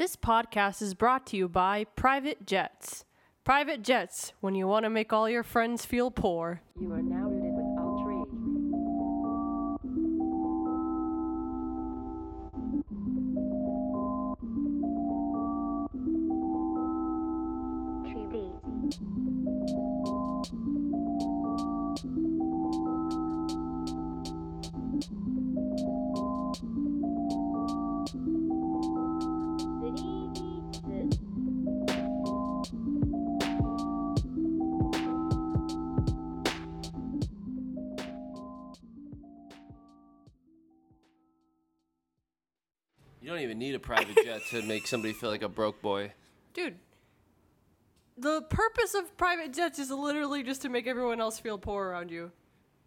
This podcast is brought to you by Private Jets. Private Jets, when you want to make all your friends feel poor. You are now to make somebody feel like a broke boy. Dude, the purpose of private jets is literally just to make everyone else feel poor around you.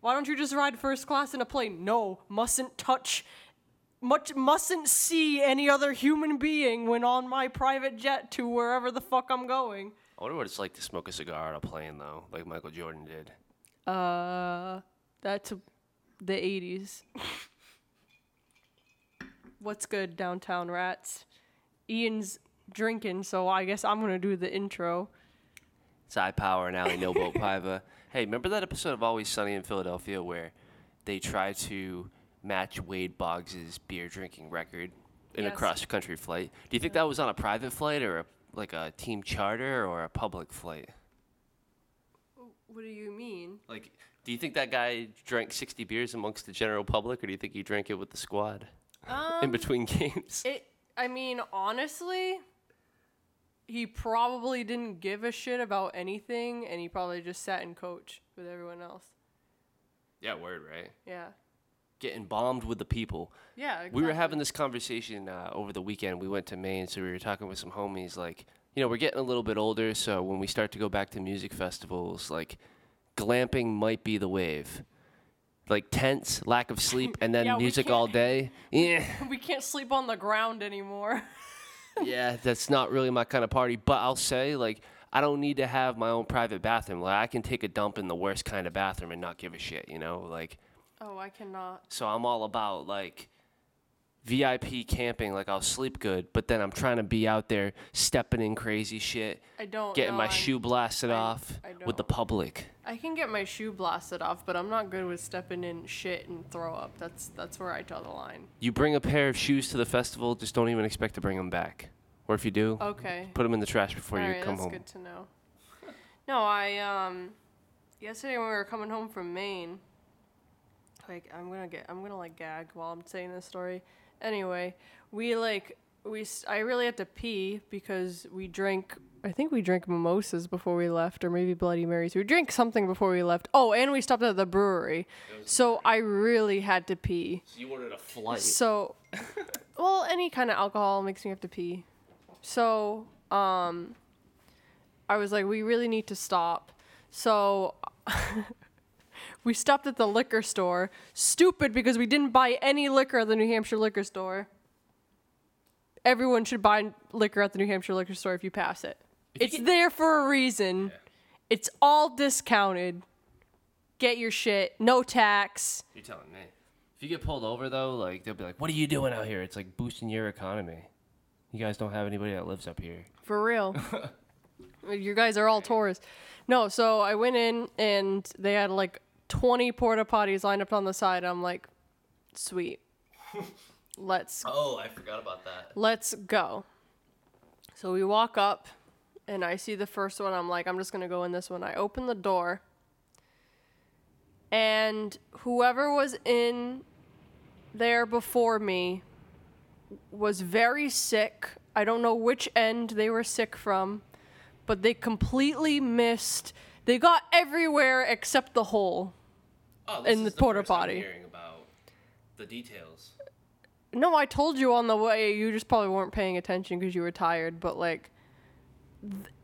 Why don't you just ride first class in a plane? No, mustn't touch, much mustn't see any other human being when on my private jet to wherever the fuck I'm going. I wonder what it's like to smoke a cigar on a plane, though, like Michael Jordan did. Uh, that's the 80s. What's good, downtown rats? Ian's drinking, so I guess I'm gonna do the intro. It's I Power and Ali No Boat Piva. Hey, remember that episode of Always Sunny in Philadelphia where they try to match Wade Boggs' beer drinking record in a cross country flight? Do you think that was on a private flight or a, like a team charter or a public flight? What do you mean? Like, do you think that guy drank 60 beers amongst the general public or do you think he drank it with the squad um, in between games? It. I mean, honestly, he probably didn't give a shit about anything, and he probably just sat and coached with everyone else. Yeah, word, right? Yeah. Getting bombed with the people. Yeah. We were having this conversation uh, over the weekend. We went to Maine, so we were talking with some homies. Like, you know, we're getting a little bit older, so when we start to go back to music festivals, like, glamping might be the wave. Like tents, lack of sleep, and then Yeah, we music all can't- day. Yeah, We can't sleep on the ground anymore. yeah, that's not really my kind of party. But I'll say, like, I don't need to have my own private bathroom. Like, I can take a dump in the worst kind of bathroom and not give a shit. You know, like. oh, I cannot. So I'm all about like VIP camping, like I'll sleep good, but then I'm trying to be out there stepping in crazy shit, I don't. getting no, my I'm- shoe blasted I- off I with the public. I can get my shoe blasted off, but I'm not good with stepping in shit and throw up. That's that's where I draw the line. You bring a pair of shoes to the festival, just don't even expect to bring them back. Or if you do, Okay. put them in the trash before you Alright, come that's home. good to know. No, I um yesterday when we were coming home from Maine, like I'm gonna get I'm gonna like gag while I'm saying this story. Anyway, we like we I really had to pee because we drank I think we drank mimosas before we left or maybe Bloody Marys. We drank something before we left. Oh, and we stopped at the brewery. So I really had to pee. So you ordered a flight. So, well, any kind of alcohol makes me have to pee. So, um, I was like, we really need to stop. So, we stopped at the liquor store. Stupid because we didn't buy any liquor at the New Hampshire liquor store. Everyone should buy liquor at the New Hampshire liquor store if you pass it. It's there for a reason. It's all discounted. Get your shit, no tax. You're telling me. If you get pulled over though, like they'll be like, "What are you doing out here?" It's like boosting your economy. You guys don't have anybody that lives up here. For real. you guys are all tourists. No, so I went in and they had like 20 porta potties lined up on the side. I'm like, sweet. Let's Oh, I forgot about that. let's go. So we walk up and I see the first one. I'm like, I'm just going to go in this one. I open the door. And whoever was in there before me was very sick. I don't know which end they were sick from, but they completely missed. They got everywhere except the hole. Oh, In the is porta potty. Hearing about the details. No, I told you on the way. You just probably weren't paying attention because you were tired. But like,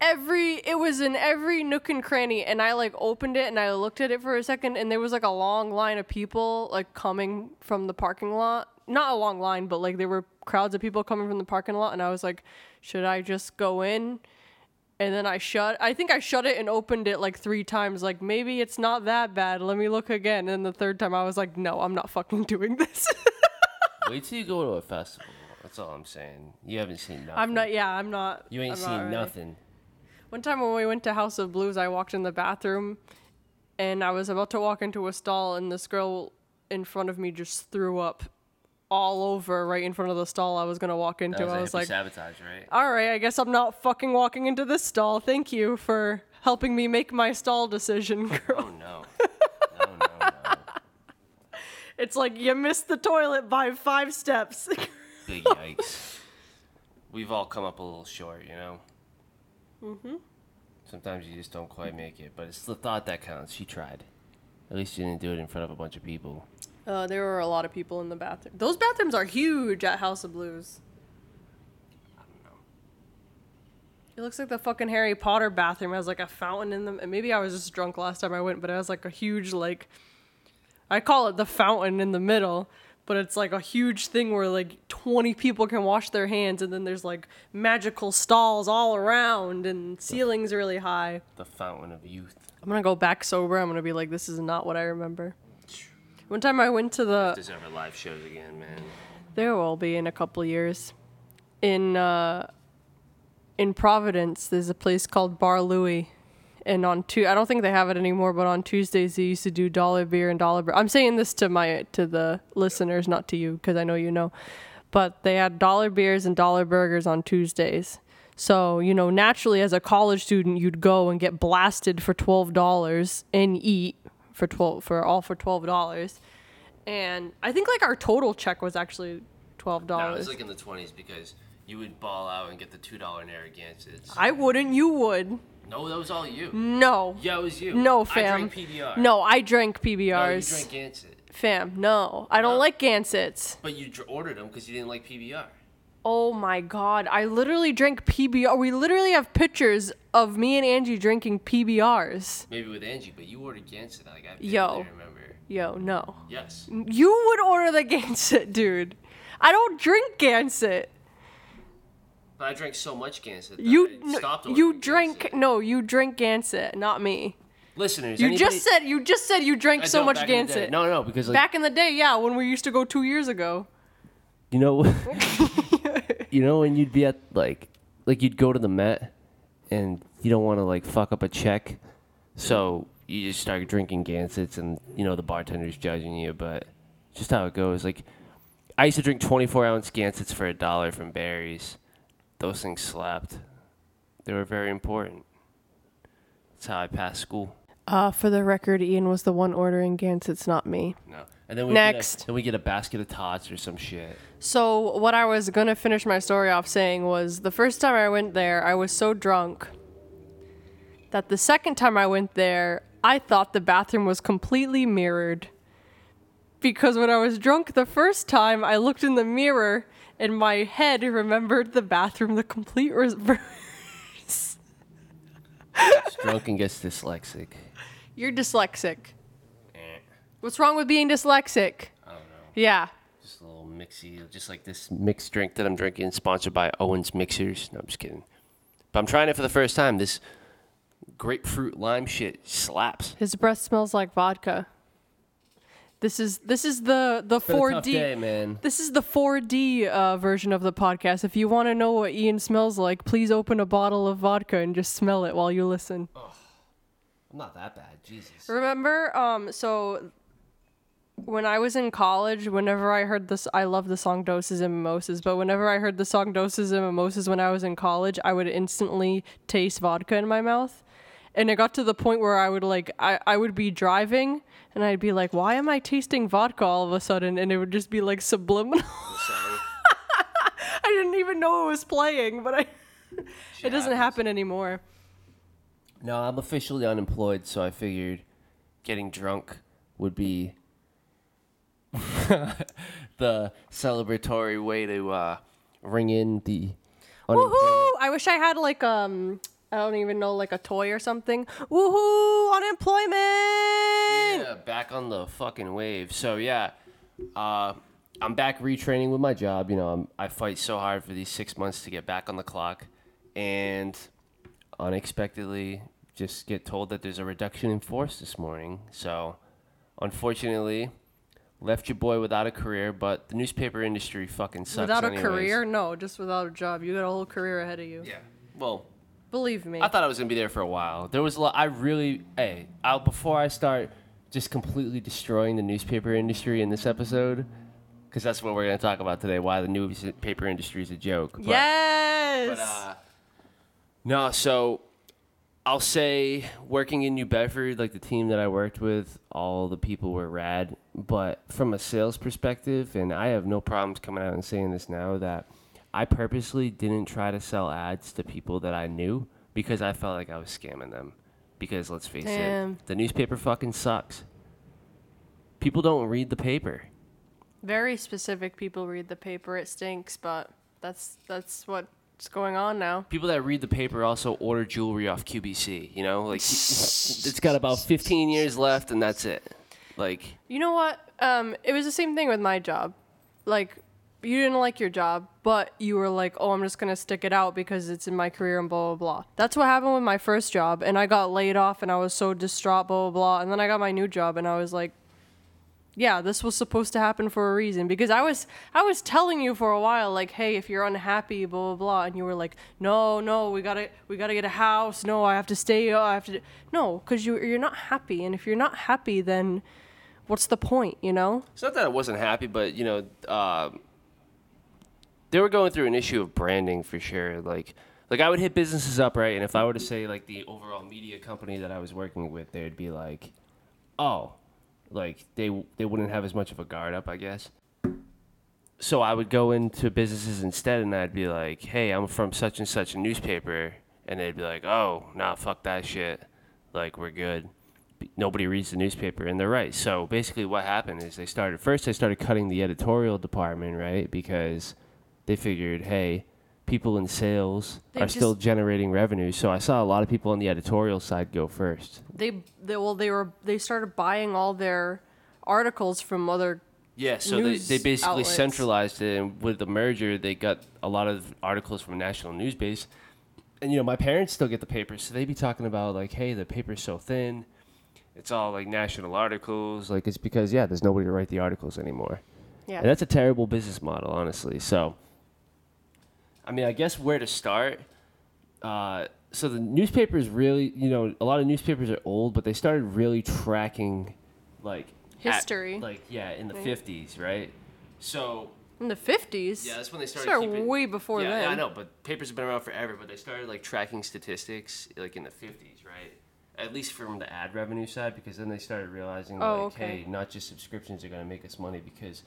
every it was in every nook and cranny, and I like opened it and I looked at it for a second, and there was like a long line of people like coming from the parking lot. Not a long line, but like there were crowds of people coming from the parking lot, and I was like, should I just go in? And then I shut. I think I shut it and opened it like three times. Like maybe it's not that bad. Let me look again. And the third time I was like, no, I'm not fucking doing this. Wait till you go to a festival That's all I'm saying. You haven't seen nothing. I'm not. Yeah, I'm not. You ain't I'm seen ready. nothing. One time when we went to House of Blues, I walked in the bathroom, and I was about to walk into a stall, and this girl in front of me just threw up all over right in front of the stall I was gonna walk into. Was, I was like, sabotage, right? all right, I guess I'm not fucking walking into this stall. Thank you for helping me make my stall decision, girl. Oh no. no, no, no. It's like you missed the toilet by five steps. Big yikes. We've all come up a little short, you know. Mm-hmm. Sometimes you just don't quite make it, but it's the thought that counts. She tried. At least you didn't do it in front of a bunch of people. Uh, there were a lot of people in the bathroom. Those bathrooms are huge at House of Blues. I don't know. It looks like the fucking Harry Potter bathroom has like a fountain in them. And maybe I was just drunk last time I went, but it has like a huge like I call it the fountain in the middle, but it's like a huge thing where like 20 people can wash their hands and then there's like magical stalls all around and ceilings really high. The fountain of youth. I'm going to go back sober. I'm going to be like this is not what I remember. One time I went to the There's ever live shows again, man. there will be in a couple years. In uh, in Providence, there's a place called Bar Louie, and on two, I don't think they have it anymore. But on Tuesdays, they used to do dollar beer and dollar. Bur- I'm saying this to my to the listeners, not to you, because I know you know. But they had dollar beers and dollar burgers on Tuesdays. So you know, naturally, as a college student, you'd go and get blasted for twelve dollars and eat for twelve for all for twelve dollars. And I think like our total check was actually twelve No, it was like in the 20s because you would ball out and get the $2 Narragansetts. I wouldn't. You would. No, that was all you. No. Yeah, it was you. No, fam. I drank PBR. No, I drank PBRs. No, you drank Gansett. Fam, no. I don't No. like Gansetts. But you dr- ordered them because you didn't like PBR. Oh my god. I literally drank PBR. We literally have pictures of me and Angie drinking PBRs. Maybe with Angie, but you ordered Gansett. Like, I Yo. remember. Yo, no. Yes. You would order the Gansett, dude. I don't drink Gansett. But I drank so much Gansett. that You no, stopped you drank Gansett. no, you drink Gansett, not me. Listeners, You anybody- just said you just said you drank I so much back in the day. Gansett. No, no, because like Back in the day, yeah, when we used to go 2 years ago. you know, you know when you'd be at like, like you'd go to the Met, and you don't want to like fuck up a check, so you just start drinking Gansetts, and you know the bartender's judging you, but just how it goes. Like, I used to drink 24 ounce Gansetts for a dollar from Barry's. Those things slapped. They were very important. That's how I passed school. Uh, for the record, Ian was the one ordering Gansetts, not me. No. And then we Next. Get a, then we get a basket of tots or some shit. So what I was gonna finish my story off saying was the first time I went there, I was so drunk that the second time I went there, I thought the bathroom was completely mirrored. Because when I was drunk the first time, I looked in the mirror and my head remembered the bathroom the complete reverse. Drunk and gets dyslexic. You're dyslexic. What's wrong with being dyslexic? I don't know. Yeah. Just a little mixy, just like this mixed drink that I'm drinking, sponsored by Owens Mixers. No, I'm just kidding. But I'm trying it for the first time. This grapefruit lime shit slaps. His breath smells like vodka. This is this is the the Been a four tough D. man. This is the 4D uh, version of the podcast. If you want to know what Ian smells like, please open a bottle of vodka and just smell it while you listen. I'm not that bad, Jesus. Remember, um, so when I was in college, whenever I heard this, I love the song Doses and Mimosas, but whenever I heard the song Doses and Mimosas when I was in college, I would instantly taste vodka in my mouth. And it got to the point where I would like, I, I would be driving and I'd be like, why am I tasting vodka all of a sudden? And it would just be like subliminal. I didn't even know it was playing, but I, it doesn't happen anymore. No, I'm officially unemployed, so I figured getting drunk would be the celebratory way to uh, ring in the. Woohoo! I wish I had like um I don't even know like a toy or something. Woohoo! Unemployment. Yeah, back on the fucking wave. So yeah, uh, I'm back retraining with my job. You know, I'm, I fight so hard for these six months to get back on the clock, and unexpectedly just get told that there's a reduction in force this morning. So, unfortunately, left your boy without a career, but the newspaper industry fucking sucks. without a anyways. career, no, just without a job. You got a whole career ahead of you. Yeah. Well, Believe me. I thought I was gonna be there for a while. There was a lot. I really, hey, I, before I start just completely destroying the newspaper industry in this episode, because that's what we're gonna talk about today. Why the newspaper industry is a joke. But, yes. But uh, no, so I'll say working in New Bedford, like the team that I worked with, all the people were rad. But from a sales perspective, and I have no problems coming out and saying this now, that I purposely didn't try to sell ads to people that I knew because I felt like I was scamming them. Because let's face Damn. it, the newspaper fucking sucks. People don't read the paper. Very specific people read the paper. It stinks, but that's that's what's going on now. people that read the paper also order jewelry off QVC. You know, like it's got about 15 years left, and that's it. Like, You know what? Um, it was the same thing with my job. Like, you didn't like your job, but you were like, "Oh, I'm just gonna stick it out because it's in my career and blah blah blah." That's what happened with my first job, and I got laid off, and I was so distraught, blah blah blah. And then I got my new job, and I was like, "Yeah, this was supposed to happen for a reason." Because I was, I was telling you for a while, like, "Hey, if you're unhappy, blah blah blah," and you were like, "No, no, we gotta, we gotta get a house. No, I have to stay. Oh, I have to." do-" No, because you, you're not happy, and if you're not happy, then what's the point, you know? it's not that I wasn't happy, but you know, uh, they were going through an issue of branding for sure. Like, like I would hit businesses up, right? And if I were to say like the overall media company that I was working with, they'd be like, "Oh, like they they wouldn't have as much of a guard up, I guess." So I would go into businesses instead, and I'd be like, "Hey, I'm from such and such a newspaper," and they'd be like, "Oh, nah, fuck that shit. Like we're good." Nobody reads the newspaper, and they're right. So basically, what happened is they started first. They started cutting the editorial department, right? Because they figured, hey, people in sales They are still generating revenue. So I saw a lot of people on the editorial side go first. They, they well, they were they started buying all their articles from other. Yeah, so they, they basically outlets. centralized it, and with the merger, they got a lot of articles from national news base. And you know, my parents still get the paper, so they be talking about like, hey, the paper's so thin, it's all like national articles. Like it's because yeah, there's nobody to write the articles anymore. Yeah. And that's a terrible business model, honestly. So, I mean, I guess where to start. Uh, so the newspapers really, you know, a lot of newspapers are old, but they started really tracking, like at- History. like yeah, in the Right. fifties, right? So in the fifties. yeah, that's when they started. Started keeping, way before yeah, then. Yeah, I know, but papers have been around forever. But they started like tracking statistics like in the fifties, right? At least from the ad revenue side, because then they started realizing Oh, like, okay. hey, not just subscriptions are going to make us money because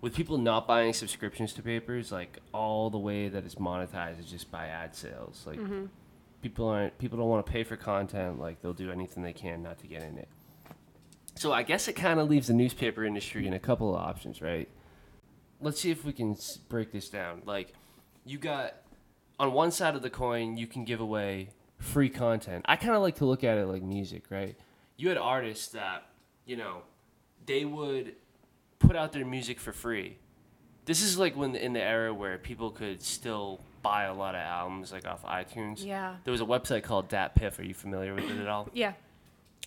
with people not buying subscriptions to papers, like all the way that it's monetized is just by ad sales. Like Mm-hmm. people aren't people don't want to pay for content. Like they'll do anything they can not to get in it. So I guess it kind of leaves the newspaper industry in a couple of options, right? Let's see if we can break this down. Like you got on one side of the coin, you can give away free content. I kind of like to look at it like music, right? You had artists that, you know, they would put out their music for free. This is like when in the era where people could still buy a lot of albums like off iTunes. Yeah. There was a website called DatPiff. Are you familiar with it at all? Yeah.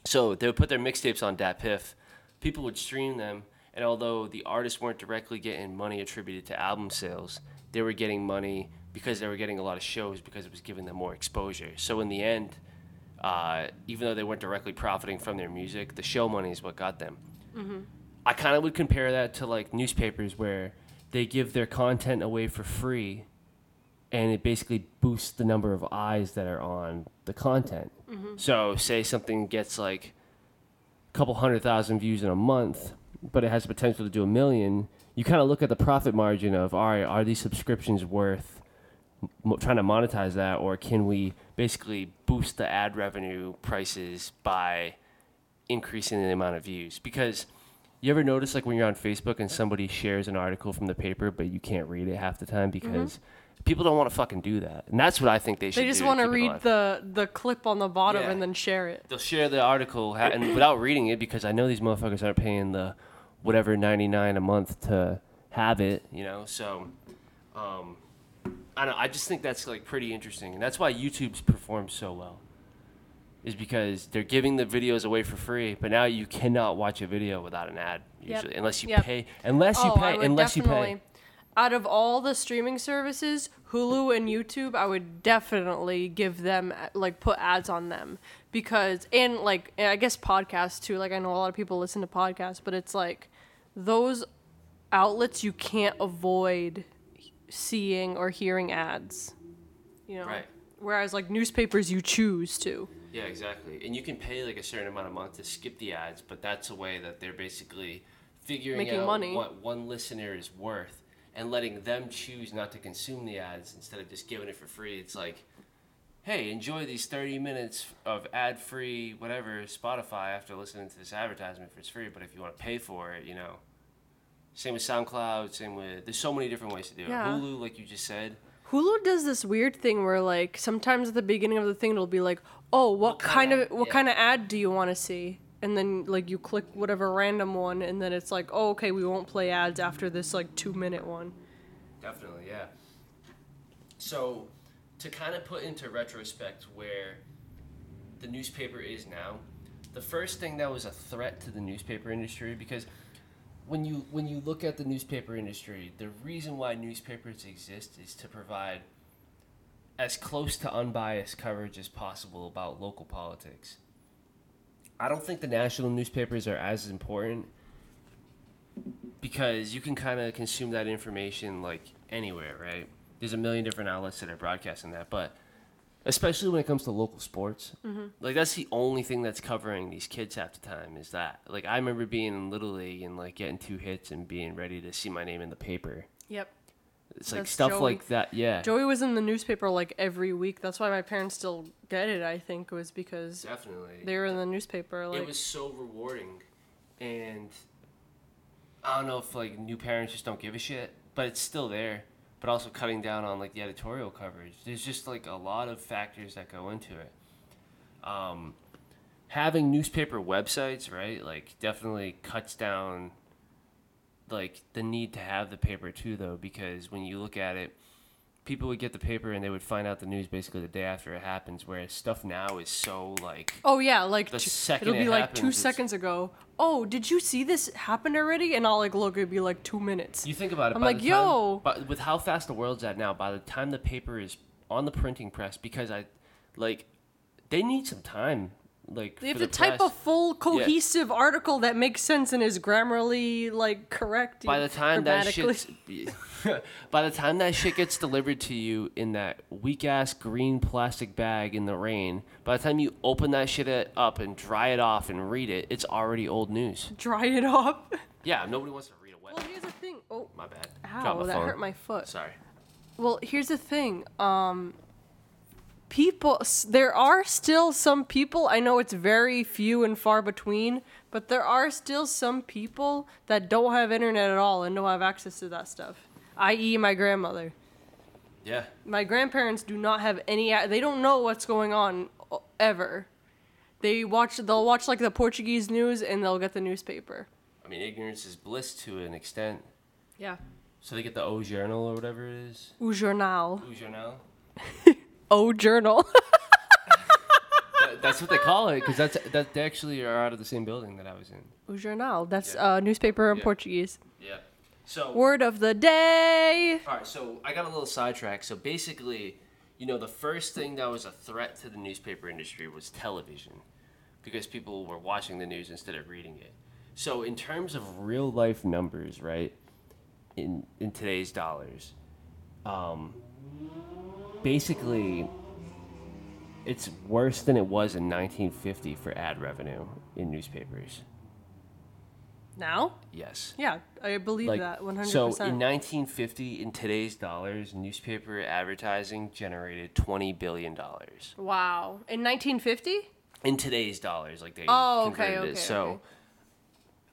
So they would put their mixtapes on DatPiff. People would stream them, and although the artists weren't directly getting money attributed to album sales, they were getting money because they were getting a lot of shows because it was giving them more exposure. So in the end, uh, even though they weren't directly profiting from their music, the show money is what got them. I kind of would compare that to like newspapers where they give their content away for free and it basically boosts the number of eyes that are on the content. So, say something gets like a couple hundred thousand views in a month, but it has the potential to do a million. You kind of look at the profit margin of, all right, are these subscriptions worth m- trying to monetize that, or can we basically boost the ad revenue prices by increasing the amount of views? Because you ever notice like when you're on Facebook and somebody shares an article from the paper, but you can't read it half the time because people don't want to fucking do that, and that's what I think they should. Mm-hmm. They just want to read the the clip on the bottom Yeah. and then share it. They'll share the article ha- and without reading it because I know these motherfuckers aren't paying the whatever ninety nine a month to have it, you know. So, um, I don't. know. I just think that's like pretty interesting, and that's why YouTube's performed so well. is because they're giving the videos away for free, but now you cannot watch a video without an ad Yep. usually, unless you Yep. pay. Unless you oh, pay. Unless you pay. Out of all the streaming services, Hulu and YouTube, I would definitely give them like put ads on them because and like and I guess podcasts too. Like I know a lot of people listen to podcasts, but it's like those outlets you can't avoid seeing or hearing ads. You know. Right. Whereas like newspapers you choose to. Yeah, exactly. And you can pay like a certain amount a month to skip the ads, but that's a way that they're basically figuring Making out money. what one listener is worth and letting them choose not to consume the ads instead of just giving it for free. It's like, hey, enjoy these 30 minutes of ad free, whatever, Spotify after listening to this advertisement for it's free, but if you want to pay for it, you know. Same with SoundCloud, same with, there's so many different ways to do it. Yeah. Hulu, like you just said. Hulu does this weird thing where like sometimes at the beginning of the thing it'll be like, "Oh, what, kind kinda- of what yeah. kind of ad do you want to see?" And then like you click whatever random one and then it's like, "Oh, okay, we won't play ads after this like 2-minute one." Definitely, yeah. So, to kind of put into retrospect where the newspaper is now, the first thing that was a threat to the newspaper industry because when you when you look at the newspaper industry, the reason why newspapers exist is to provide as close to unbiased coverage as possible about local politics. I don't think the national newspapers are as important because you can kind of consume that information like anywhere, right? There's a million different outlets that are broadcasting that, but especially when it comes to local sports, mm-hmm. like that's the only thing that's covering these kids half the time is that. Like I remember being in little league and like getting two hits and being ready to see my name in the paper. Yep. It's like That's stuff Joey. like that. Yeah, Joey was in the newspaper like every week. That's why my parents still get it, I think, was because definitely. they were in the newspaper like it was so rewarding and i don't know if like new parents just don't give a shit but it's still there but also cutting down on like the editorial coverage. There's just like a lot of factors that go into it. Um, having newspaper websites right like definitely cuts down like the need to have the paper too though because when you look at it people would get the paper and they would find out the news basically the day after it happens whereas stuff now is so like Oh yeah, like The two- second it'll be it like happens, two seconds ago. Oh, did you see this happen already? And I'll like look, it'd be like two minutes. You think about it. I'm like, time- yo. But with how fast the world's at now, by the time the paper is on the printing press, because I, like, they need some time. Like They have to the type a full cohesive article that makes sense and is grammarly like correct. By the time that shit, by the time that shit gets delivered to you in that weak ass green plastic bag in the rain, by the time you open that shit up and dry it off and read it, it's already old news. dry it up. Yeah, nobody wants to read a wet. Well, here's the thing. Oh, my bad. ow, my that phone. hurt my foot. Sorry. Well, here's the thing. Um, people, there are still some people. I know it's very few and far between, but there are still some people that don't have internet at all and don't have access to that stuff. I.e., my grandmother. Yeah. My grandparents do not have any. They don't know what's going on ever. They watch. They'll watch like the Portuguese news and they'll get the newspaper. I mean, ignorance is bliss to an extent. Yeah. So they get the O Journal or whatever it is. O jornal. O Journal. O journal. That's what they call it because that's that they actually are out of the same building that I was in. o jornal. That's Yeah. uh, newspaper in Yeah. Portuguese. Yeah. So Word of the day. all right, so I got a little sidetracked. So basically, you know, the first thing that was a threat to the newspaper industry was television, because people were watching the news instead of reading it. So in terms of real life numbers, right? In in today's dollars, um, basically, it's worse than it was in 1950 for ad revenue in newspapers. Now? Yes. Yeah, I believe like that 100%. so in 1950 in today's dollars newspaper advertising generated 20 billion dollars wow. In 1950? in today's dollars like they Oh, okay, converted okay, it so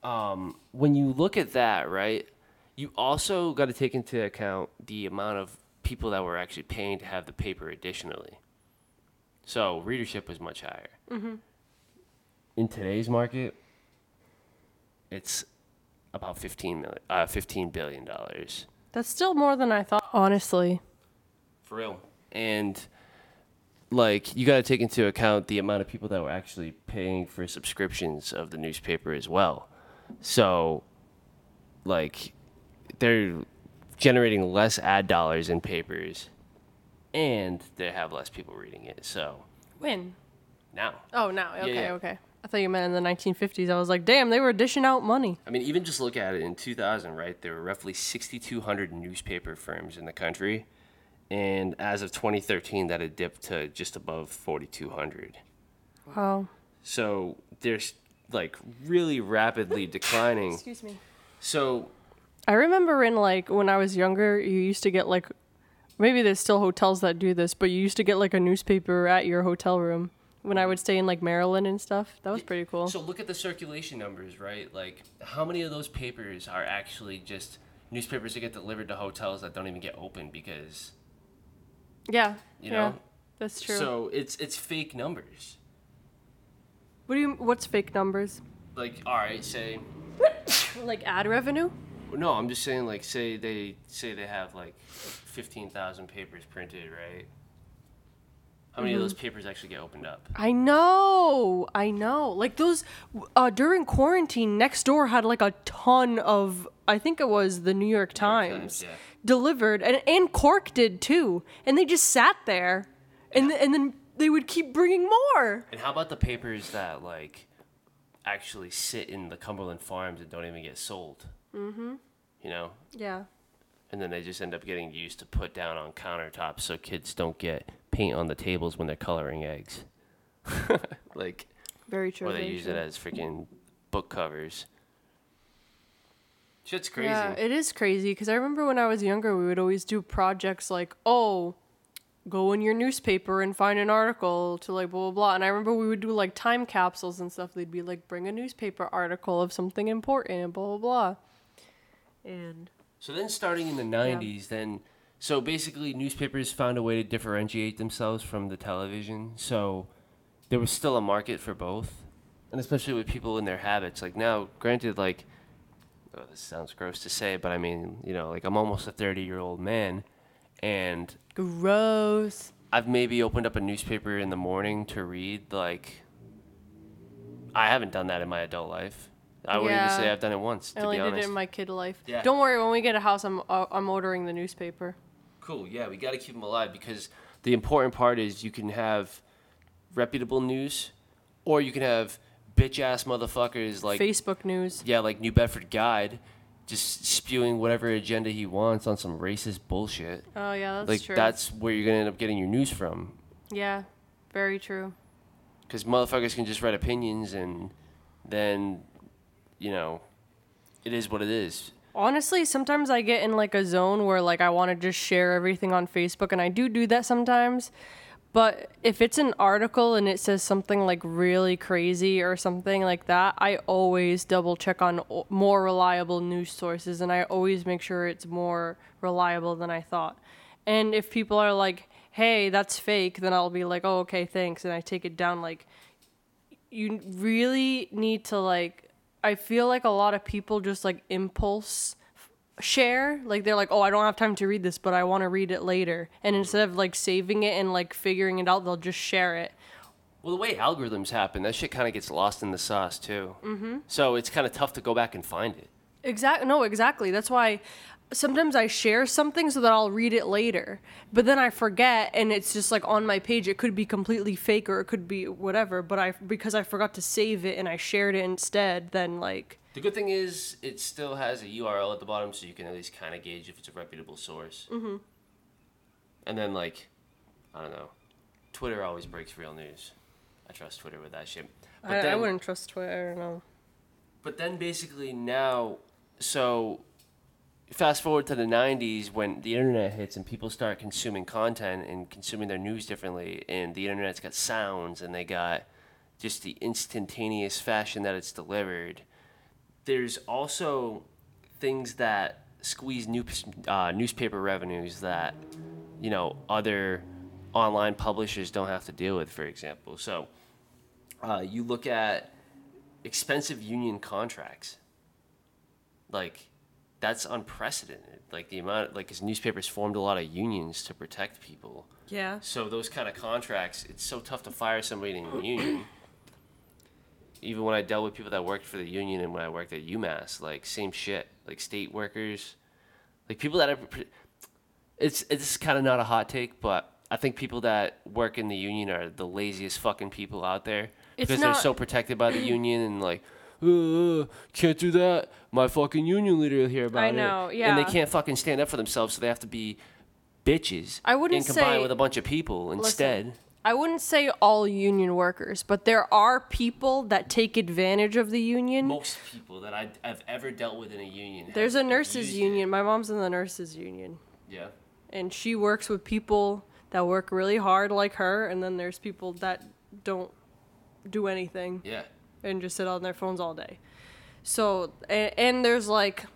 um when you look at that right you also got to take into account the amount of people that were actually paying to have the paper additionally so readership was much higher Mm-hmm. in today's market it's about 15 million uh 15 billion dollars That's still more than I thought, honestly. For real. And like you got to take into account the amount of people that were actually paying for subscriptions of the newspaper as well. So, like, they're generating less ad dollars in papers, and they have less people reading it. So When? now, Oh, now. Okay, yeah. okay. I thought you meant in the 1950s. I was like, damn, they were dishing out money. I mean, even just look at it in 2000, right? There were roughly 6,200 newspaper firms in the country. And as of 2013, that had dipped to just above 4,200. Wow. So there's like really rapidly declining. Excuse me. So I remember in like when I was younger, you used to get like maybe there's still hotels that do this, but you used to get like a newspaper at your hotel room when I would stay in like Maryland and stuff. That was pretty cool. So look at the circulation numbers, right? Like how many of those papers are actually just newspapers that get delivered to hotels that don't even get open because yeah. you yeah, know. That's true. So it's it's fake numbers. what do you what's fake numbers? Like all right, say Like ad revenue? No, I'm just saying like say they say they have like 15,000 papers printed, right? How many of those papers actually get opened up? I know. I know. Like those uh during quarantine next door had like a ton of I think it was the New York Times, Times yeah. delivered and and Cork did too. And they just sat there and th- and then they would keep bringing more. And how about the papers that like actually sit in the Cumberland farms and don't even get sold? Mm-hmm. You know, Yeah. and then they just end up getting used to put down on countertops so kids don't get paint on the tables when they're coloring eggs. like, Very true. or they use true. it as freaking book covers. Shit's crazy. Yeah, it is crazy because I remember when I was younger, we would always do projects like, oh, go in your newspaper and find an article to like blah blah blah. And I remember we would do like time capsules and stuff. They'd be like, bring a newspaper article of something important and blah blah blah. And So then, starting in the 90s, then, so basically, newspapers found a way to differentiate themselves from the television. So there was still a market for both. And especially with people and their habits. Like now, granted, like, oh, this sounds gross to say, but I mean, you know, like I'm almost a 30 year old man. And gross. I've maybe opened up a newspaper in the morning to read. Like, I haven't done that in my adult life. I wouldn't even say I've done it once, I to only be did honest. it in my kid life. Yeah. Don't worry, when we get a house, I'm uh, I'm ordering the newspaper. Cool. Yeah, we got to keep them alive because the important part is you can have reputable news, or you can have bitch ass motherfuckers like Facebook news. yeah, like New Bedford Guide, just spewing whatever agenda he wants on some racist bullshit. Oh yeah, that's like true. that's where you're gonna end up getting your news from, yeah, very true. because motherfuckers can just write opinions and then, you know, it is what it is. Honestly, sometimes I get in like a zone where like I want to just share everything on Facebook and I do do that sometimes. But if it's an article and it says something like really crazy or something like that, I always double check on more reliable news sources and I always make sure it's more reliable than I thought. And if people are like, "Hey, that's fake," then I'll be like, "Oh, okay, thanks." And I take it down like you really need to like I feel like a lot of people just like impulse share like they're like oh I don't have time to read this but I want to read it later and instead of like saving it and like figuring it out they'll just share it Well, the way algorithms happen, that shit kind of gets lost in the sauce too. Mm-hmm. So it's kind of tough to go back and find it. exactly no exactly that's why sometimes I share something so that I'll read it later but then I forget and it's just like on my page it could be completely fake or it could be whatever but I because I forgot to save it and I shared it instead then like The good thing is it still has a URL at the bottom, so you can at least kind of gauge if it's a reputable source. Mm-hmm. And then like, I don't know, Twitter always breaks real news. I trust Twitter with that shit. But I, I wouldn't trust Twitter know But then basically now, so fast forward to the 90s when the internet hits and people start consuming content and consuming their news differently and the internet's got sounds and they got just the instantaneous fashion that it's delivered there's also things that squeeze news, uh, newspaper revenues that you know other online publishers don't have to deal with for example. So uh, you look at expensive union contracts. Like that's unprecedented. Like the amount, like his newspapers formed a lot of unions to protect people. Yeah. So those kind of contracts, it's so tough to fire somebody in a union. Even when I dealt with people that worked for the union and when I worked at UMass, like same shit. Like state workers, like people that are. It's it's kind of not a hot take, but I think people that work in the union are the laziest fucking people out there It's because they're so protected by the union and like. Uh, can't do that. My fucking union leader will hear about it. I it. know, And they can't fucking stand up for themselves, so they have to be bitches. I wouldn't and combine say- with a bunch of people instead. I wouldn't say all union workers, but there are people that take advantage of the union. Most people that I, I've ever dealt with in a union. There's a nurses used it. union. My mom's in the nurses union, Yeah. and she works with people that work really hard like her, and then there's people that don't do anything Yeah. And just sit on their phones all day. So and, and there's like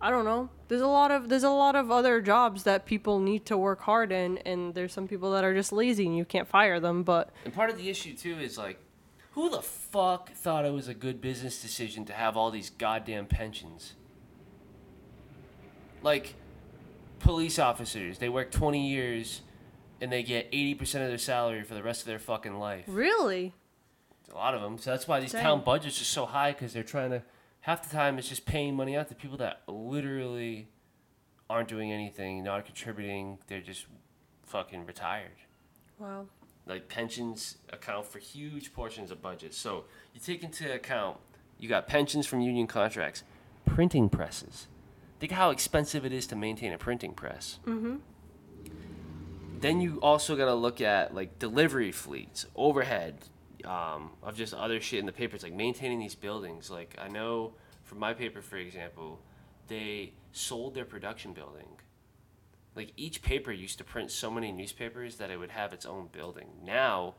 I don't know. There's a lot of there's a lot of other jobs that people need to work hard in and there's some people that are just lazy and you can't fire them, but And part of the issue too is like, who the fuck thought it was a good business decision to have all these goddamn pensions? Like, police officers, they work 20 years and they get 80% of their salary for the rest of their fucking life. really A lot of them. So that's why these Dang. town budgets are so high because they're trying to. Half the time, it's just paying money out to people that literally aren't doing anything, not contributing. They're just fucking retired. wow. Like pensions account for huge portions of budget. So you take into account you got pensions from union contracts, printing presses. Think how expensive it is to maintain a printing press. Mm-hmm. Then you also got to look at like delivery fleets, overhead, um, of just other shit in the papers, like maintaining these buildings. Like I know from my paper, for example, they sold their production building like each paper used to print so many newspapers that it would have its own building. Now,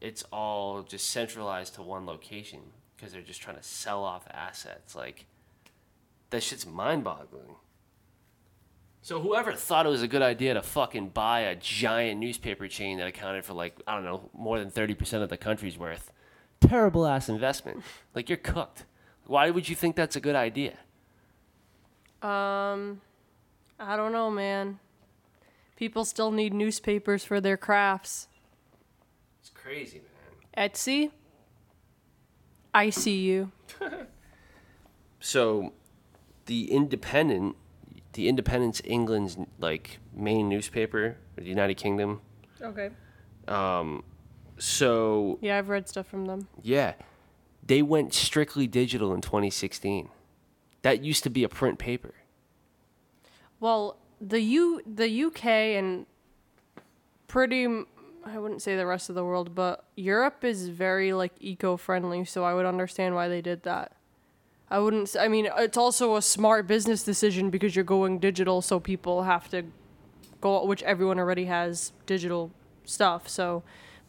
it's all just centralized to one location because they're just trying to sell off assets. Like that shit's mind-boggling. So whoever thought it was a good idea to fucking buy a giant newspaper chain that accounted for like I don't know more than thirty percent of the country's worth, terrible ass investment. Like you're cooked. Why would you think that's a good idea? Um I don't know, man. People still need newspapers for their crafts. It's crazy, man. Etsy? I see you. so the independent the independence england's like main newspaper the united kingdom Okay. um so Yeah, I've read stuff from them. yeah they went strictly digital in 2016 that used to be a print paper Well, the U the UK and pretty m- I wouldn't say the rest of the world, but Europe is very like eco-friendly, so I would understand why they did that. I wouldn't I mean, it's also a smart business decision because you're going digital, so people have to go which everyone already has digital stuff, so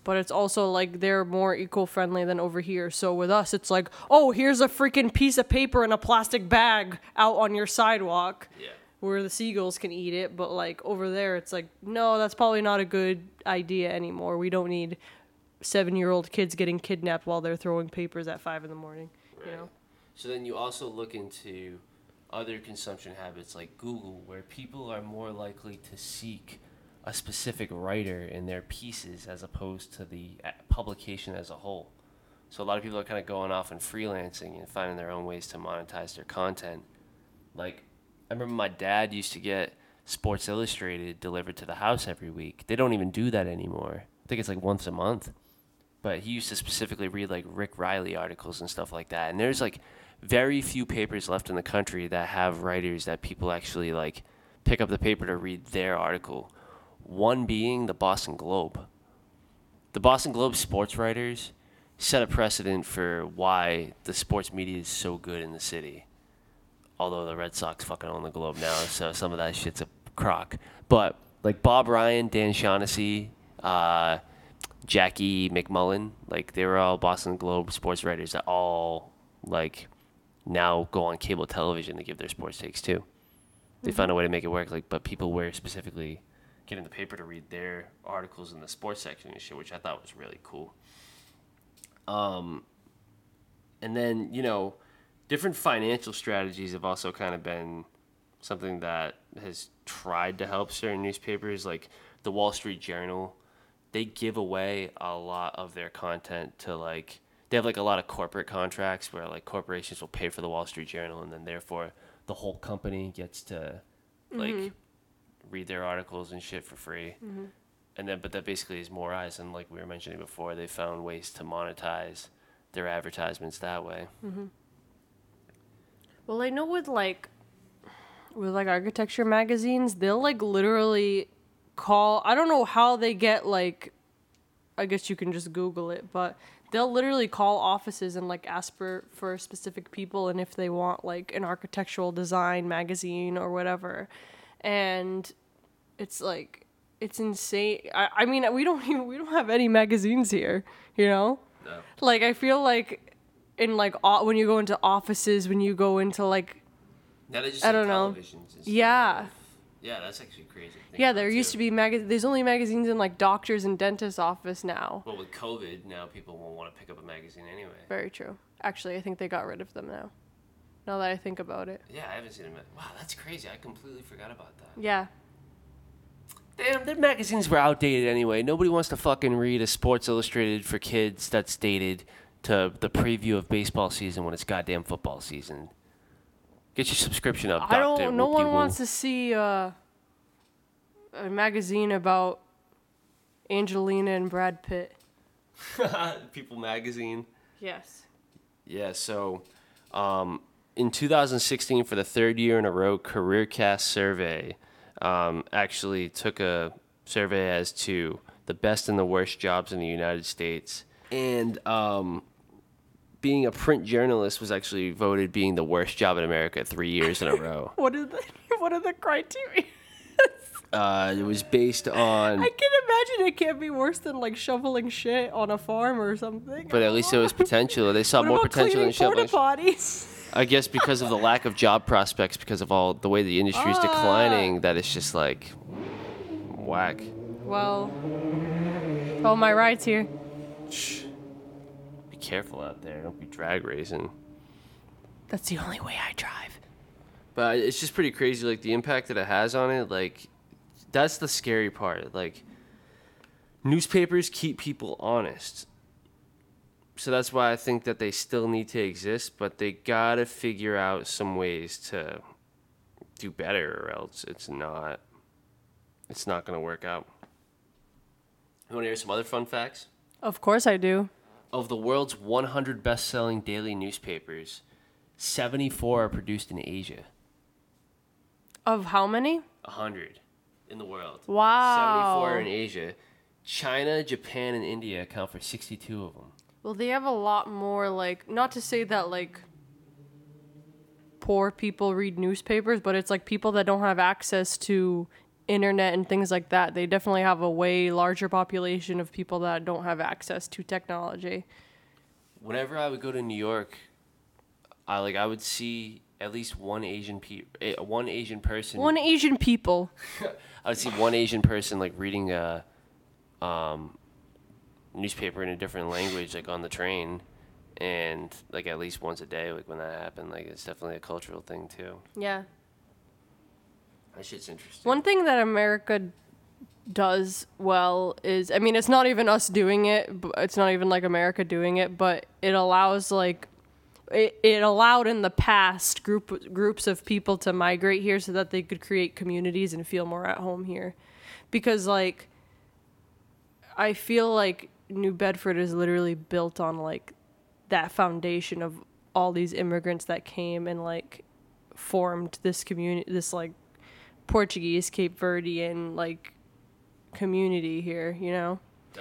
but it's also like they're more eco-friendly than over here. So with us, it's like, "Oh, here's a freaking piece of paper in a plastic bag out on your sidewalk." yeah where the seagulls can eat it, but like over there, it's like, no, that's probably not a good idea anymore. We don't need seven year old kids getting kidnapped while they're throwing papers at five in the morning. You know? So then you also look into other consumption habits like Google, where people are more likely to seek a specific writer in their pieces as opposed to the uh, publication as a whole. So a lot of people are kind of going off and freelancing and finding their own ways to monetize their content. Like, I remember my dad used to get Sports Illustrated delivered to the house every week. They don't even do that anymore. I think it's like once a month but he used to specifically read like Rick Reilly articles and stuff like that. And there's like very few papers left in the country that have writers that people actually like pick up the paper to read their article. One being the Boston Globe. The Boston Globe sports writers set a precedent for why the sports media is so good in the city. Although the Red Sox fucking own the Globe now, so some of that shit's a crock. But like Bob Ryan, Dan Shaughnessy, uh, Jackie MacMullan, like they were all Boston Globe sports writers that all like now go on cable television to give their sports takes too. They found a way to make it work. Like, but people were specifically getting the paper to read their articles in the sports section and shit, which I thought was really cool. Um, and then you know, different financial strategies have also kind of been something that has tried to help certain newspapers, like the Wall Street Journal. They give away a lot of their content to like they have like a lot of corporate contracts where like corporations will pay for the Wall Street Journal and then therefore the whole company gets to like read their articles and shit for free. And then but that basically is more eyes and like we were mentioning before, they found ways to monetize their advertisements that way. Mm-hmm. Well, I know with like with like architecture magazines, they'll like literally call I don't know how they get like I guess you can just Google it, but they'll literally call offices and like ask for for specific people and if they want like an architectural design magazine or whatever. And it's like it's insane. I, I mean, we don't even we don't have any magazines here, you know? No. Like I feel like in like o- when you go into offices, when you go into like Now they just I don't know. and stuff. yeah, Yeah, that's actually crazy. yeah, there used too. to be mag. There's only magazines in like doctors and dentists' office now. Well, with COVID, now people won't want to pick up a magazine anyway. Very true. Actually, I think they got rid of them now. Now that I think about it, Yeah, I haven't seen them. Wow, that's crazy. I completely forgot about that. yeah, Damn, their magazines were outdated anyway. Nobody wants to fucking read a Sports Illustrated for kids that's dated to the preview of baseball season when it's goddamn football season. Get your subscription up, I Doctor. don't. No one wants to see uh, a magazine about Angelina and Brad Pitt. People magazine. Yes. Yeah, so um, in 2016, for the third year in a row, CareerCast survey um, actually took a survey as to the best and the worst jobs in the United States. And um, being a print journalist was actually voted being the worst job in America three years in a row. What is the What are the criteria? Uh, it was based on, I can imagine it can't be worse than like shoveling shit on a farm or something. but at least there was potential. They saw What more potential in shoveling. potties? I guess because of the lack of job prospects, because of all the way the industry is Ah. declining, that it's just like whack. Well, oh my ride's here. Shh. Be careful out there. Don't be drag racing. That's the only way I drive. But it's just pretty crazy, like the impact that it has on it. Like that's the scary part. Like newspapers keep people honest. So that's why I think that they still need to exist, but they gotta figure out some ways to do better, or else it's not. It's not gonna work out. You want to hear some other fun facts? Of course I do. Of the world's 100 best-selling daily newspapers, 74 are produced in Asia. Of how many? 100 in the world. Wow. 74 in Asia. China, Japan, and India account for 62 of them. Well, they have a lot more like not to say that like poor people read newspapers, but it's like people that don't have access to internet and things like that. They definitely have a way larger population of people that don't have access to technology. Whenever I would go to New York, I like I would see at least one Asian pe- eh, one Asian person. One Asian people. I would see one Asian person like reading a um, newspaper in a different language, like on the train, and like at least once a day, like when that happened. Like it's definitely a cultural thing too. Yeah. That shit's interesting. One thing that America does well is I mean it's not even us doing it, it's not even like America doing it, but it allows like it, it allowed in the past group groups of people to migrate here so that they could create communities and feel more at home here. Because like I feel like New Bedford is literally built on like that foundation of all these immigrants that came and like formed this community this like Portuguese, Cape Verdean like community here, you know.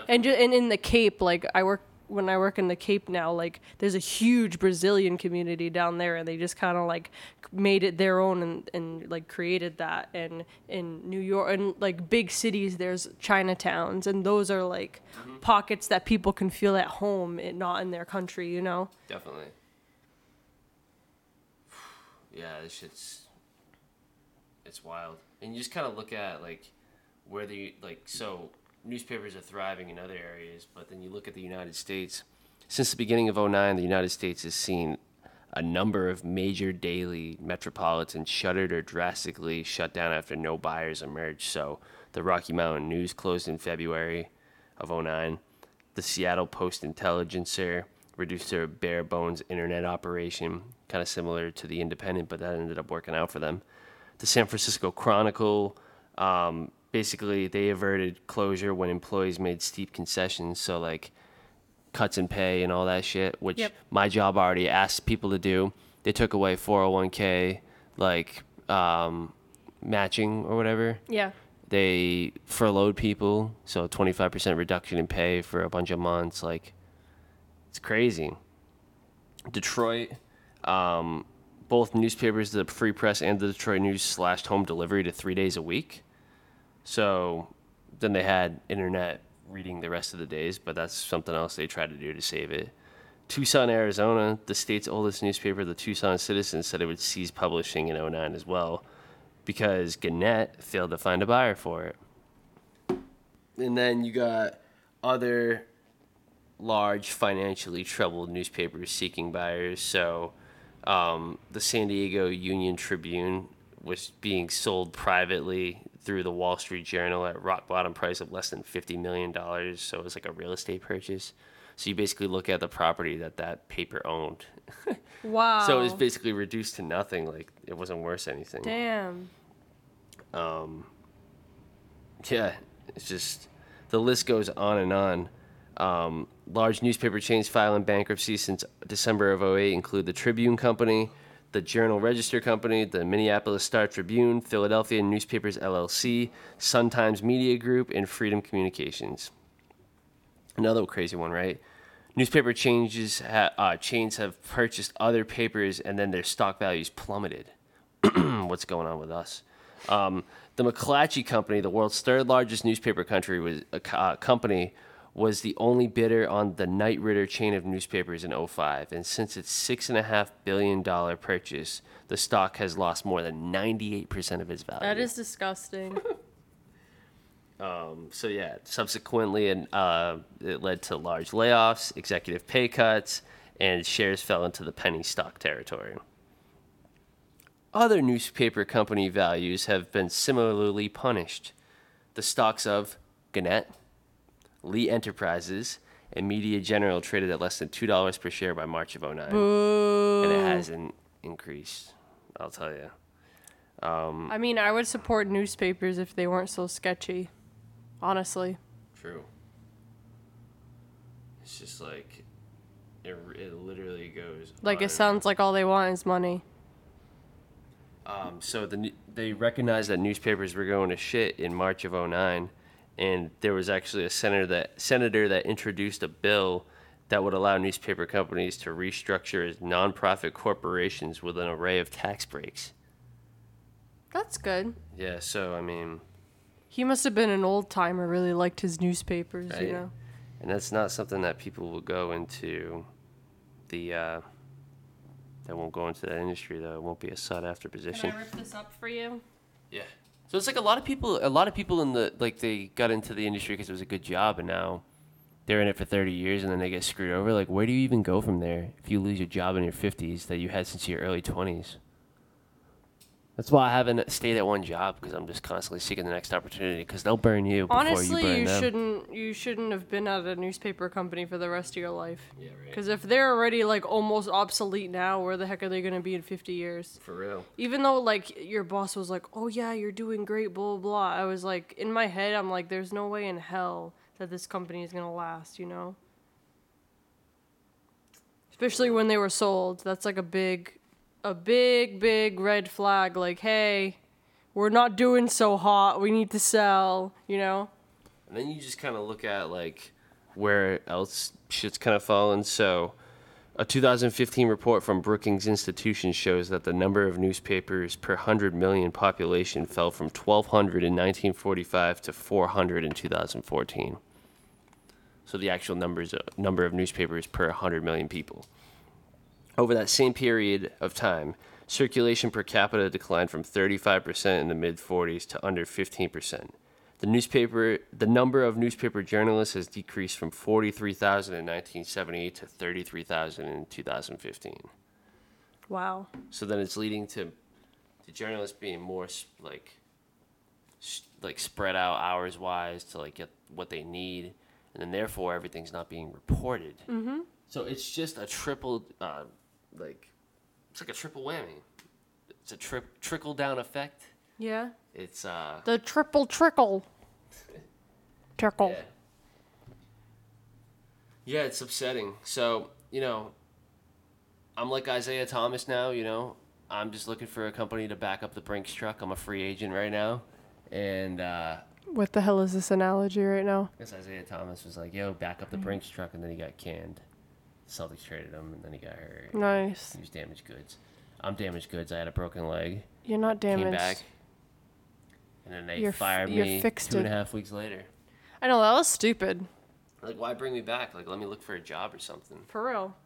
And ju- and in the Cape, like I work when I work in the Cape now, like there's a huge Brazilian community down there, and they just kind of like made it their own and and like created that. And in New York and like big cities, there's Chinatowns, and those are like mm-hmm. pockets that people can feel at home, and not in their country, you know. Definitely. Yeah, this shit's it's wild. And you just kind of look at like where the like so newspapers are thriving in other areas, but then you look at the United States. Since the beginning of 09, the United States has seen a number of major daily metropolitans shuttered or drastically shut down after no buyers emerged. So the Rocky Mountain News closed in February of 09. The Seattle Post Intelligencer reduced their bare bones internet operation, kind of similar to the Independent, but that ended up working out for them. The San Francisco Chronicle, um, basically, they averted closure when employees made steep concessions. So, like, cuts in pay and all that shit, which Yep. my job already asked people to do. They took away 401k, like um, matching or whatever. Yeah. They furloughed people, so 25% reduction in pay for a bunch of months. Like, it's crazy. Detroit, um, both newspapers, the Free Press and the Detroit News, slashed home delivery to three days a week. So then they had internet reading the rest of the days, but that's something else they tried to do to save it. Tucson, Arizona, the state's oldest newspaper, the Tucson Citizen, said it would cease publishing in 09 as well because Gannett failed to find a buyer for it. And then you got other large financially troubled newspapers seeking buyers. So um, the San Diego Union Tribune was being sold privately through the Wall Street Journal at rock bottom price of less than $50 million. So it was like a real estate purchase. So you basically look at the property that that paper owned. Wow. So it was basically reduced to nothing. Like it wasn't worth anything. Damn. Um. Yeah, it's just the list goes on and on. Um, large newspaper chains filing bankruptcy since December of 08 include the Tribune Company, the Journal Register Company, the Minneapolis Star Tribune, Philadelphia Newspapers LLC, Sun Times Media Group, and Freedom Communications. Another crazy one, right? Newspaper changes ha- uh, chains have purchased other papers and then their stock values plummeted. What's going on with us? Um, the McClatchy Company, the world's third largest newspaper country, was uh, company, was the only bidder on the Knight Ridder chain of newspapers in 05. And since its six and a half billion dollar purchase, the stock has lost more than 98% of its value. That is disgusting. So yeah, subsequently, and uh, it led to large layoffs, executive pay cuts, and shares fell into the penny stock territory. Other newspaper company values have been similarly punished. The stocks of Gannett, Lee Enterprises, and Media General traded at less than two dollars per share by March of 09. and it hasn't increased. I'll tell you. I mean, I would support newspapers if they weren't so sketchy. Honestly. True. It's just like it, it literally goes Like it sounds like all they want is money. Um, so the they recognized that newspapers were going to shit in March of 09 and there was actually a senator that senator that introduced a bill that would allow newspaper companies to restructure as nonprofit corporations with an array of tax breaks. That's good. Yeah, so I mean, He must have been an old timer, really liked his newspapers, you know. and that's not something that people will go into the uh, that won't go into that industry though. It won't be a sought after position. I rip this up for you? Yeah. So it's like a lot of people. A lot of people in the like they got into the industry because it was a good job, and now they're in it for thirty years, and then they get screwed over. Like, where do you even go from there if you lose your job in your fifties that you had since your early twenties? That's why I haven't stayed at one job because I'm just constantly seeking the next opportunity because they'll burn you before Honestly, you burn you them. shouldn't you shouldn't have been at a newspaper company for the rest of your life. Yeah, right. Because if they're already like almost obsolete now, where the heck are they gonna be in fifty years? For real. Even though like your boss was like, "Oh yeah, you're doing great," blah blah blah. I was like, in my head, I'm like, "There's no way in hell that this company is gonna last," you know. Especially when they were sold, that's like a big, a big big red flag. Like, hey, we're not doing so hot. We need to sell, you know. And then you just kind of look at like where else shit's kind of fallen. So, a 2015 report from Brookings Institution shows that the number of newspapers per 100 million population fell from 1,200 in 1945 to 400 in 2014. So the actual numbers uh, number of newspapers per 100 million people. Over that same period of time, circulation per capita declined from 35% in the mid 40s to under 15%. The newspaper, the number of newspaper journalists has decreased from 43,000 in 1978 to 33,000 in 2015. Wow. So then it's leading to the journalists being more like like spread out hours wise to like get what they need, and then therefore everything's not being reported. Mm-hmm. So it's just a triple uh, like it's like a triple whammy. It's a tri- trickle down effect. Yeah. It's uh The triple trickle. Trickle. yeah. Yeah, it's upsetting. So, you know, I'm like Isaiah Thomas now, you know. I'm just looking for a company to back up the Brinks truck. I'm a free agent right now. And uh What the hell is this analogy right now? I guess Isaiah Thomas was like, yo, back up the Brinks truck and then he got canned. Celtics traded him and then he got hurt. Nice. He was damaged goods. I'm damaged goods. I had a broken leg. You're not damaged. Came back. And then they You're f- fired me fixed two and a it. half weeks later. I know that was stupid. Like, why bring me back? Like, let me look for a job or something. For real.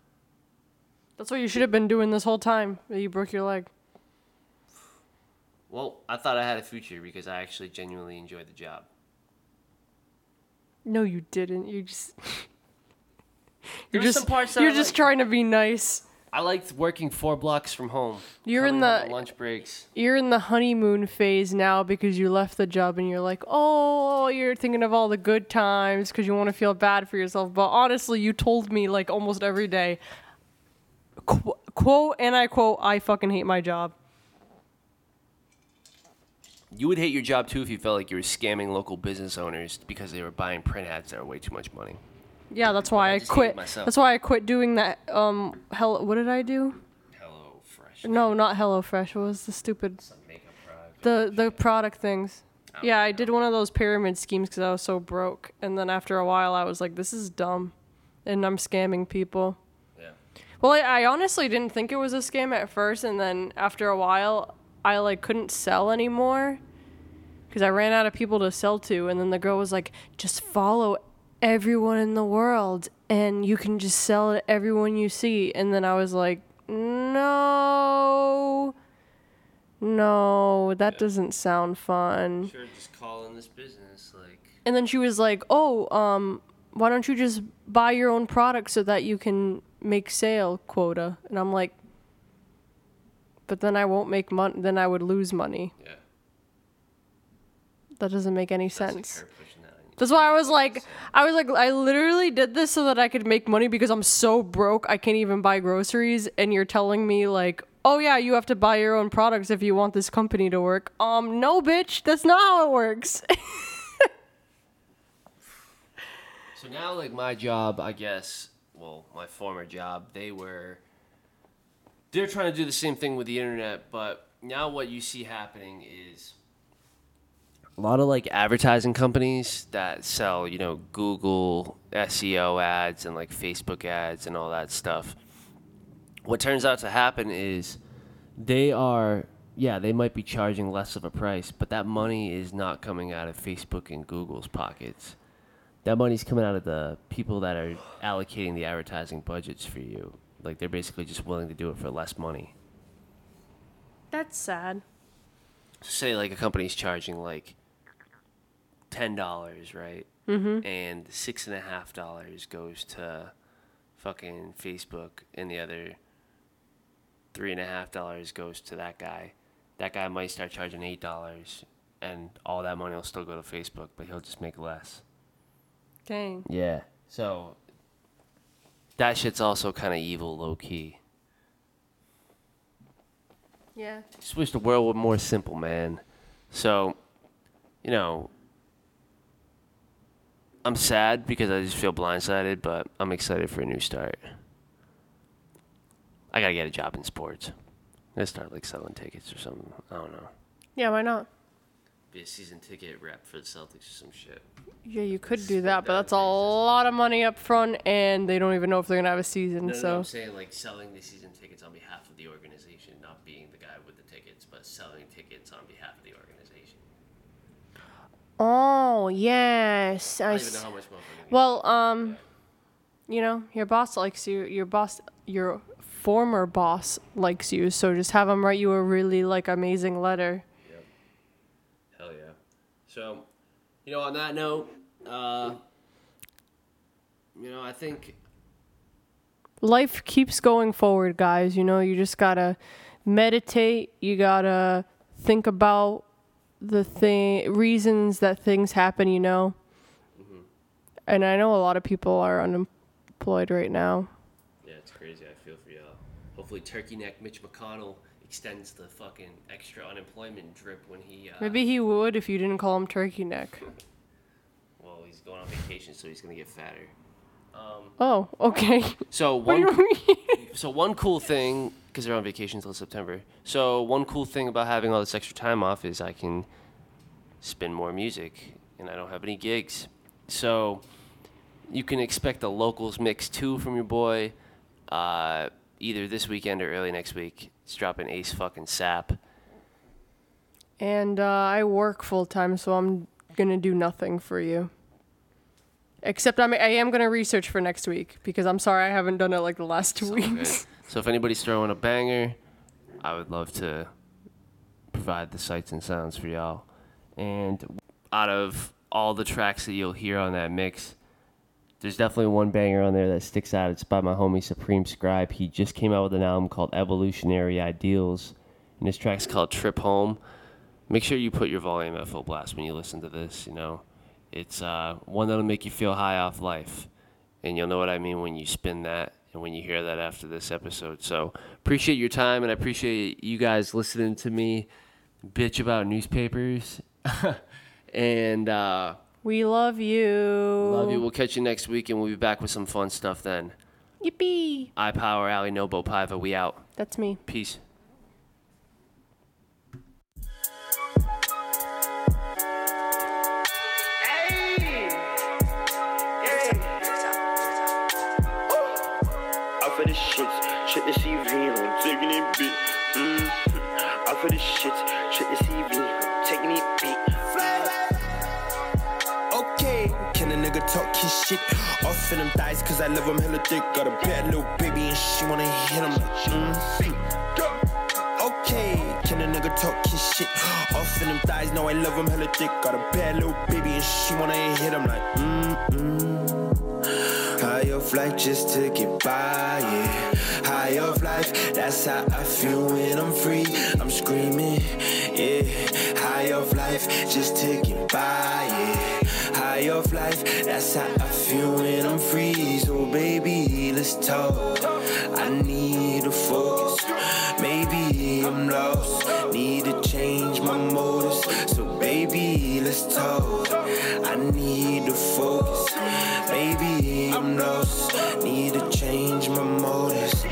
That's what you should have been doing this whole time that you broke your leg. Well, I thought I had a future because I actually genuinely enjoyed the job. No, you didn't. You just you're just you're just liked. trying to be nice. I liked working four blocks from home. You're in the- lunch breaks. You're in the honeymoon phase now because you left the job and you're like, oh, you're thinking of all the good times because you want to feel bad for yourself. But honestly, you told me like almost every day, qu- quote and I quote, I fucking hate my job. You would hate your job too if you felt like you were scamming local business owners because they were buying print ads that were way too much money. Yeah, that's why I I, just hate quit. myself. That's why I quit doing that. Um, hell, what did I do? Hello Fresh. No, not HelloFresh. What was the stupid Some makeup product. the the product things? Yeah, I did one of those pyramid schemes because I was so broke, and then after a while, I was like, "This is dumb," and I'm scamming people. Yeah. Well, I, I honestly didn't think it was a scam at first, and then after a while, I like couldn't sell anymore because I ran out of people to sell to, and then the girl was like, "Just follow everyone in the world, and you can just sell it to everyone you see." And then I was like, "No, no, that doesn't sound fun." Sure, just call in this business like. And then she was like, "Oh, um, why don't you just buy your own product so that you can make sale quota?" And I'm like, "But then I won't make money. Then I would lose money. Yeah. That doesn't make any That's like sense." her pushing that on you. That's why I was like, I was like, I literally did this so that I could make money because I'm so broke I can't even buy groceries. And you're telling me like, oh yeah, you have to buy your own products if you want this company to work. Um, no, bitch, that's not how it works. So now, like my job, I guess. Well, my former job, they were. They're trying to do the same thing with the internet, but now what you see happening is a lot of like advertising companies that sell, you know, Google SEO ads and like Facebook ads and all that stuff. What turns out to happen is they are yeah, they might be charging less of a price, but that money is not coming out of Facebook and Google's pockets. That money's coming out of the people that are allocating the advertising budgets for you. Like they're basically just willing to do it for less money. that's sad. say like a company's charging like ten dollars, right? Mm-hmm. And six and a half dollars goes to fucking Facebook, and the other three and a half dollars goes to that guy. That guy might start charging eight dollars, and all that money will still go to Facebook, but he'll just make less. Dang. Yeah. So that shit's also kind of evil, low key. Yeah. Just wish the world were more simple, man. So, you know, I'm sad because I just feel blindsided, but I'm excited for a new start. I gotta get a job in sports. I'm gonna start like selling tickets or something. I don't know. Yeah, why not? Be a season ticket rep for the Celtics or some shit. Yeah, you could do that, but that's a lot of money up front, and they don't even know if they're gonna have a season. No, no, so no, I'm saying like selling the season tickets on behalf of the organization, not being the guy with the tickets, but selling tickets on behalf of the organization. Oh yes, I I. don't even know how much more. Well, um, you know, your boss likes you. Your boss, your former boss likes you. So just have him write you a really like amazing letter. Hell yeah. So, you know, on that note, uh, you know, I think life keeps going forward, guys. You know, you just gotta meditate. You gotta think about the thing reasons that things happen. You know, and I know a lot of people are unemployed right now. Yeah, it's crazy. I feel for y'all. Hopefully, Turkey Neck Mitch McConnell extends the fucking extra unemployment drip when he. Uh, Maybe he would if you didn't call him Turkey Neck. Well, he's going on vacation, so he's gonna get fatter. Um, Oh, okay. so one. So one cool thing, because they're on vacation until September. So one cool thing about having all this extra time off is I can spin more music, and I don't have any gigs. So you can expect a locals mix two from your boy, uh, either this weekend or early next week. It's dropping Ace fucking Sap. And uh, I work full time, so I'm gonna do nothing for you. Except I'm, I am gonna research for next week because I'm sorry I haven't done it like the last two good. weeks. So if anybody's throwing a banger, I would love to provide the sights and sounds for y'all. And out of all the tracks that you'll hear on that mix, there's definitely one banger on there that sticks out. It's by my homie Supreme Scribe. He just came out with an album called Evolutionary Ideals, and this track's called Trip Home. Make sure you put your volume at full blast when you listen to this. You know, it's uh, one that'll make you feel high off life, and you'll know what I mean when you spin that and when you hear that after this episode. So appreciate your time, and I appreciate you guys listening to me bitch about newspapers. and uh, We love you. love you. We'll catch you next week, and we'll be back with some fun stuff then. Yippee! I Power Ali Nobo Piva. We out. That's me. Peace. The CV, I'm taking it beat. Mm. Out for the shits, check the CV, I'm taking it beat. Okay, can a nigga talk his shit off in them thighs? Cause I love him hella thick. Got a bad little baby and she wanna hit him like, mm. Okay, can a nigga talk his shit off in them thighs? No, I love him hella thick. Got a bad little baby and she wanna hit him like, mm, mm. High off life just to get by, yeah. High off life, that's how I feel when I'm free. I'm screaming, yeah. High off life just to get by, yeah. High off life, that's how I feel when I'm free. So baby, let's talk. I need to focus. Maybe I'm lost. Need to change my motives. So baby, let's talk. I need to focus. Maybe I'm lost. Need to change my motives.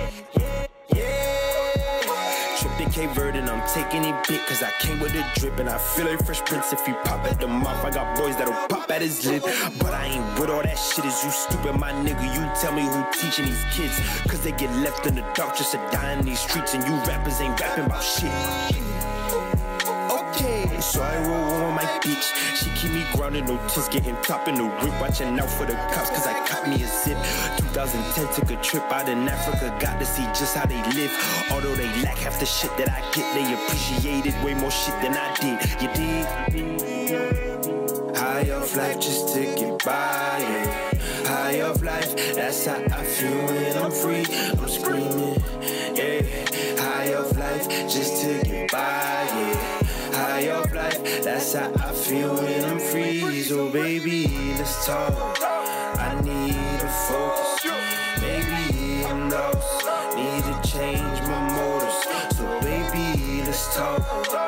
Cape and I'm taking it big cause I came with a drip and I feel like Fresh Prince if you pop at the mouth. I got boys that'll pop at his lip. But I ain't with all that shit. Is you stupid, my nigga? You tell me who teaching these kids. Cause they get left in the dark just to die in these streets and you rappers ain't rapping about shit. Okay, so I roll on my bitch. She keep me grounded, no tits getting top in the whip. Watching out for the cops, cause I caught me a zip. 2010 took a trip out in Africa, got to see just how they live. Although they lack half the shit that I get, they appreciated way more shit than I did. You did? High off life just to get by, yeah. High off life, that's how I feel when I'm free. I'm screaming, yeah. High off life just to get by, yeah. High off that's how I feel when I'm free. So baby, let's talk. I need to focus. Maybe I'm lost. Need to change my motives. So baby, let's talk.